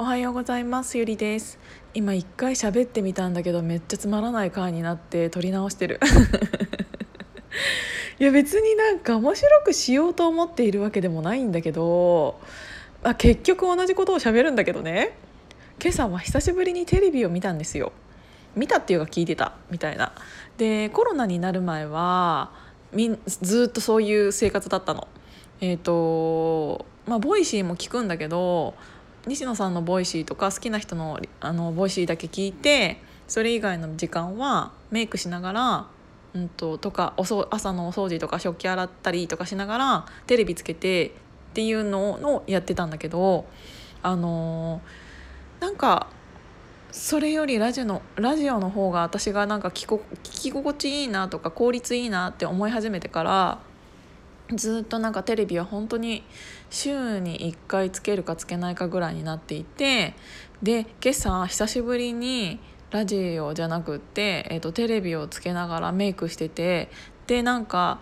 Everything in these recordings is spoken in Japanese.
おはようございますゆりです。今一回喋ってみたんだけどめっちゃつまらない回になって撮り直してる。いや別になんか面白くしようと思っているわけでもないんだけど、まあ、結局同じことを喋るんだけどね。今朝は久しぶりにテレビを見たんですよ。見たっていうか聞いてたみたいな。でコロナになる前はみんずっとそういう生活だったの。えっ、ー、とまあボイシーも聞くんだけど西野さんのボイシーとか好きな人のあのボイシーだけ聞いてそれ以外の時間はメイクしながら、うんと、とかおそ朝のお掃除とか食器洗ったりとかしながらテレビつけてっていうのをやってたんだけどあのー、なんかそれよりラジオのラジオの方が私がなんか聞こ聞き心地いいなとか効率いいなって思い始めてからずっとなんかテレビは本当に週に1回つけるかつけないかぐらいになっていてで今朝久しぶりにラジオじゃなくって、えーと、テレビをつけながらメイクしててでなんか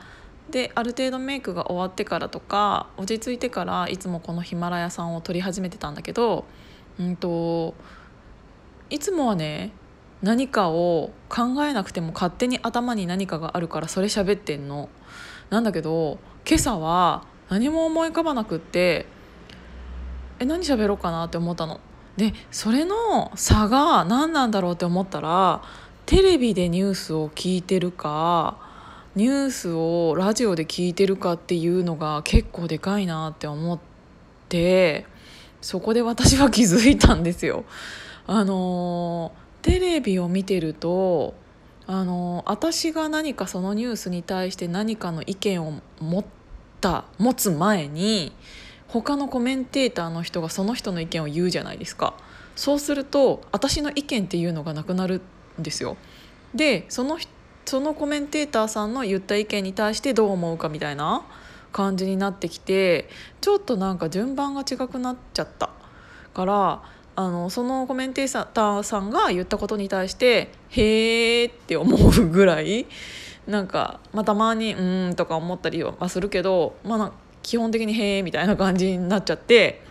である程度メイクが終わってからとか落ち着いてからいつもこのヒマラヤさんを撮り始めてたんだけど、うんと、いつもはね何かを考えなくても勝手に頭に何かがあるからそれ喋ってんの。なんだけど今朝は何も思い浮かばなくってえ何喋ろうかなって思ったの。でそれの差が何なんだろうって思ったらテレビでニュースを聞いてるかニュースをラジオで聞いてるかっていうのが結構でかいなって思ってそこで私は気づいたんですよ。あのテレビを見てるとあの私が何かそのニュースに対して何かの意見を持った持つ前に他のコメンテーターの人がその人の意見を言うじゃないですか。そうすると私の意見っていうのがなくなるんですよ。でそのそのコメンテーターさんの言った意見に対してどう思うかみたいな感じになってきてちょっとなんか順番が違くなっちゃったからあのそのコメンテーターさんが言ったことに対して「へーって思うぐらいなんか、まあ、たまに「うん」とか思ったりはするけど、まあ、基本的に「へーみたいな感じになっちゃって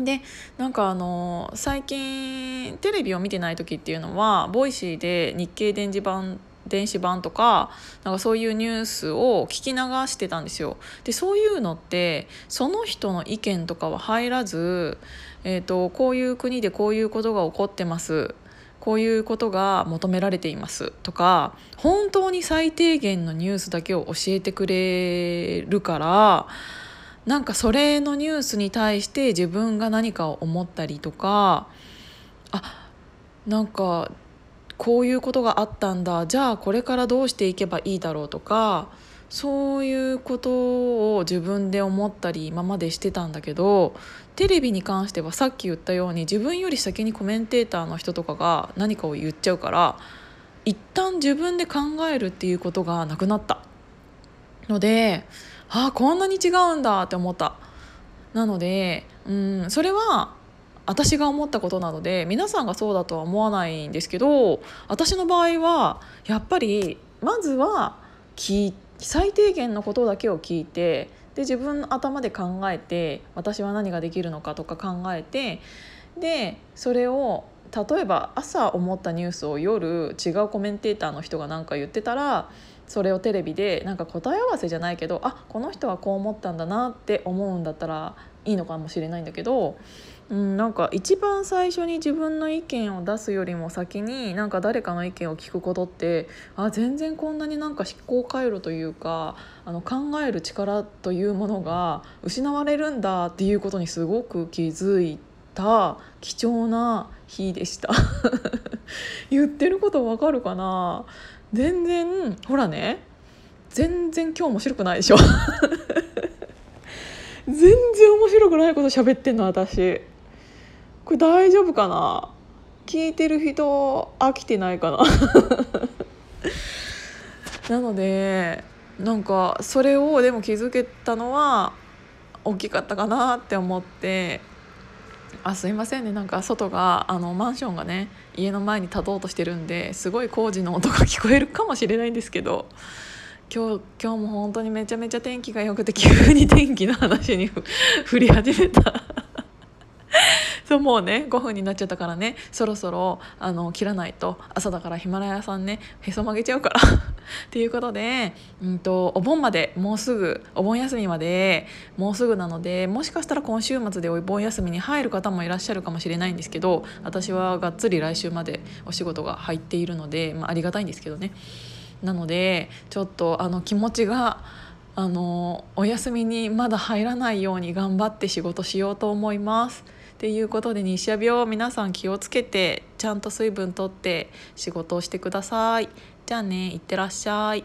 でなんかあの最近テレビを見てない時っていうのはボイシーで日経電磁版電子版とかなんかそういうニュースを聞き流してたんですよ。でそういうのってその人の意見とかは入らず、えーと、こういう国でこういうことが起こってますこういうことが求められていますとか本当に最低限のニュースだけを教えてくれるからなんかそれのニュースに対して自分が何かを思ったりとかあなんかこういうことがあったんだ。じゃあこれからどうしていけばいいだろうとかそういうことを自分で思ったり今までしてたんだけどテレビに関してはさっき言ったように自分より先にコメンテーターの人とかが何かを言っちゃうから一旦自分で考えるっていうことがなくなった。のでああこんなに違うんだって思った。なのでうんそれは私が思ったことなので皆さんがそうだとは思わないんですけど私の場合はやっぱりまずは聞最低限のことだけを聞いてで自分の頭で考えて私は何ができるのかとか考えてでそれを例えば朝思ったニュースを夜違うコメンテーターの人が何か言ってたらそれをテレビでなんか答え合わせじゃないけどあこの人はこう思ったんだなって思うんだったらいいのかもしれないんだけどうん、なんか一番最初に自分の意見を出すよりも先になんか誰かの意見を聞くことってあ全然こんなになんか思考回路というかあの考える力というものが失われるんだっていうことにすごく気づいた貴重な日でした。言ってることわかるかな？全然ほらね全然今日面白くないでしょ。全然面白くないこと喋ってんの私。これ大丈夫かな？聞いてる人飽きてないかな？なのでなんかそれをでも気づけたのは大きかったかなって思ってあすいませんね。なんか外があのマンションがね家の前に立とうとしてるんですごい工事の音が聞こえるかもしれないんですけど今日今日も本当にめちゃめちゃ天気が良くて急に天気の話に 振り始めた。そうもうね5分になっちゃったからねそろそろあの切らないと朝だからヒマラヤさんねへそ曲げちゃうから っていうことで、うんと、お盆までもうすぐお盆休みまでもうすぐなのでもしかしたら今週末でお盆休みに入る方もいらっしゃるかもしれないんですけど私はがっつり来週までお仕事が入っているので、まあ、ありがたいんですけどねなのでちょっとあの気持ちがあのお休みにまだ入らないように頑張って仕事しようと思います。っていうことで日射病皆さん気をつけてちゃんと水分とって仕事をしてください。じゃあねいってらっしゃい。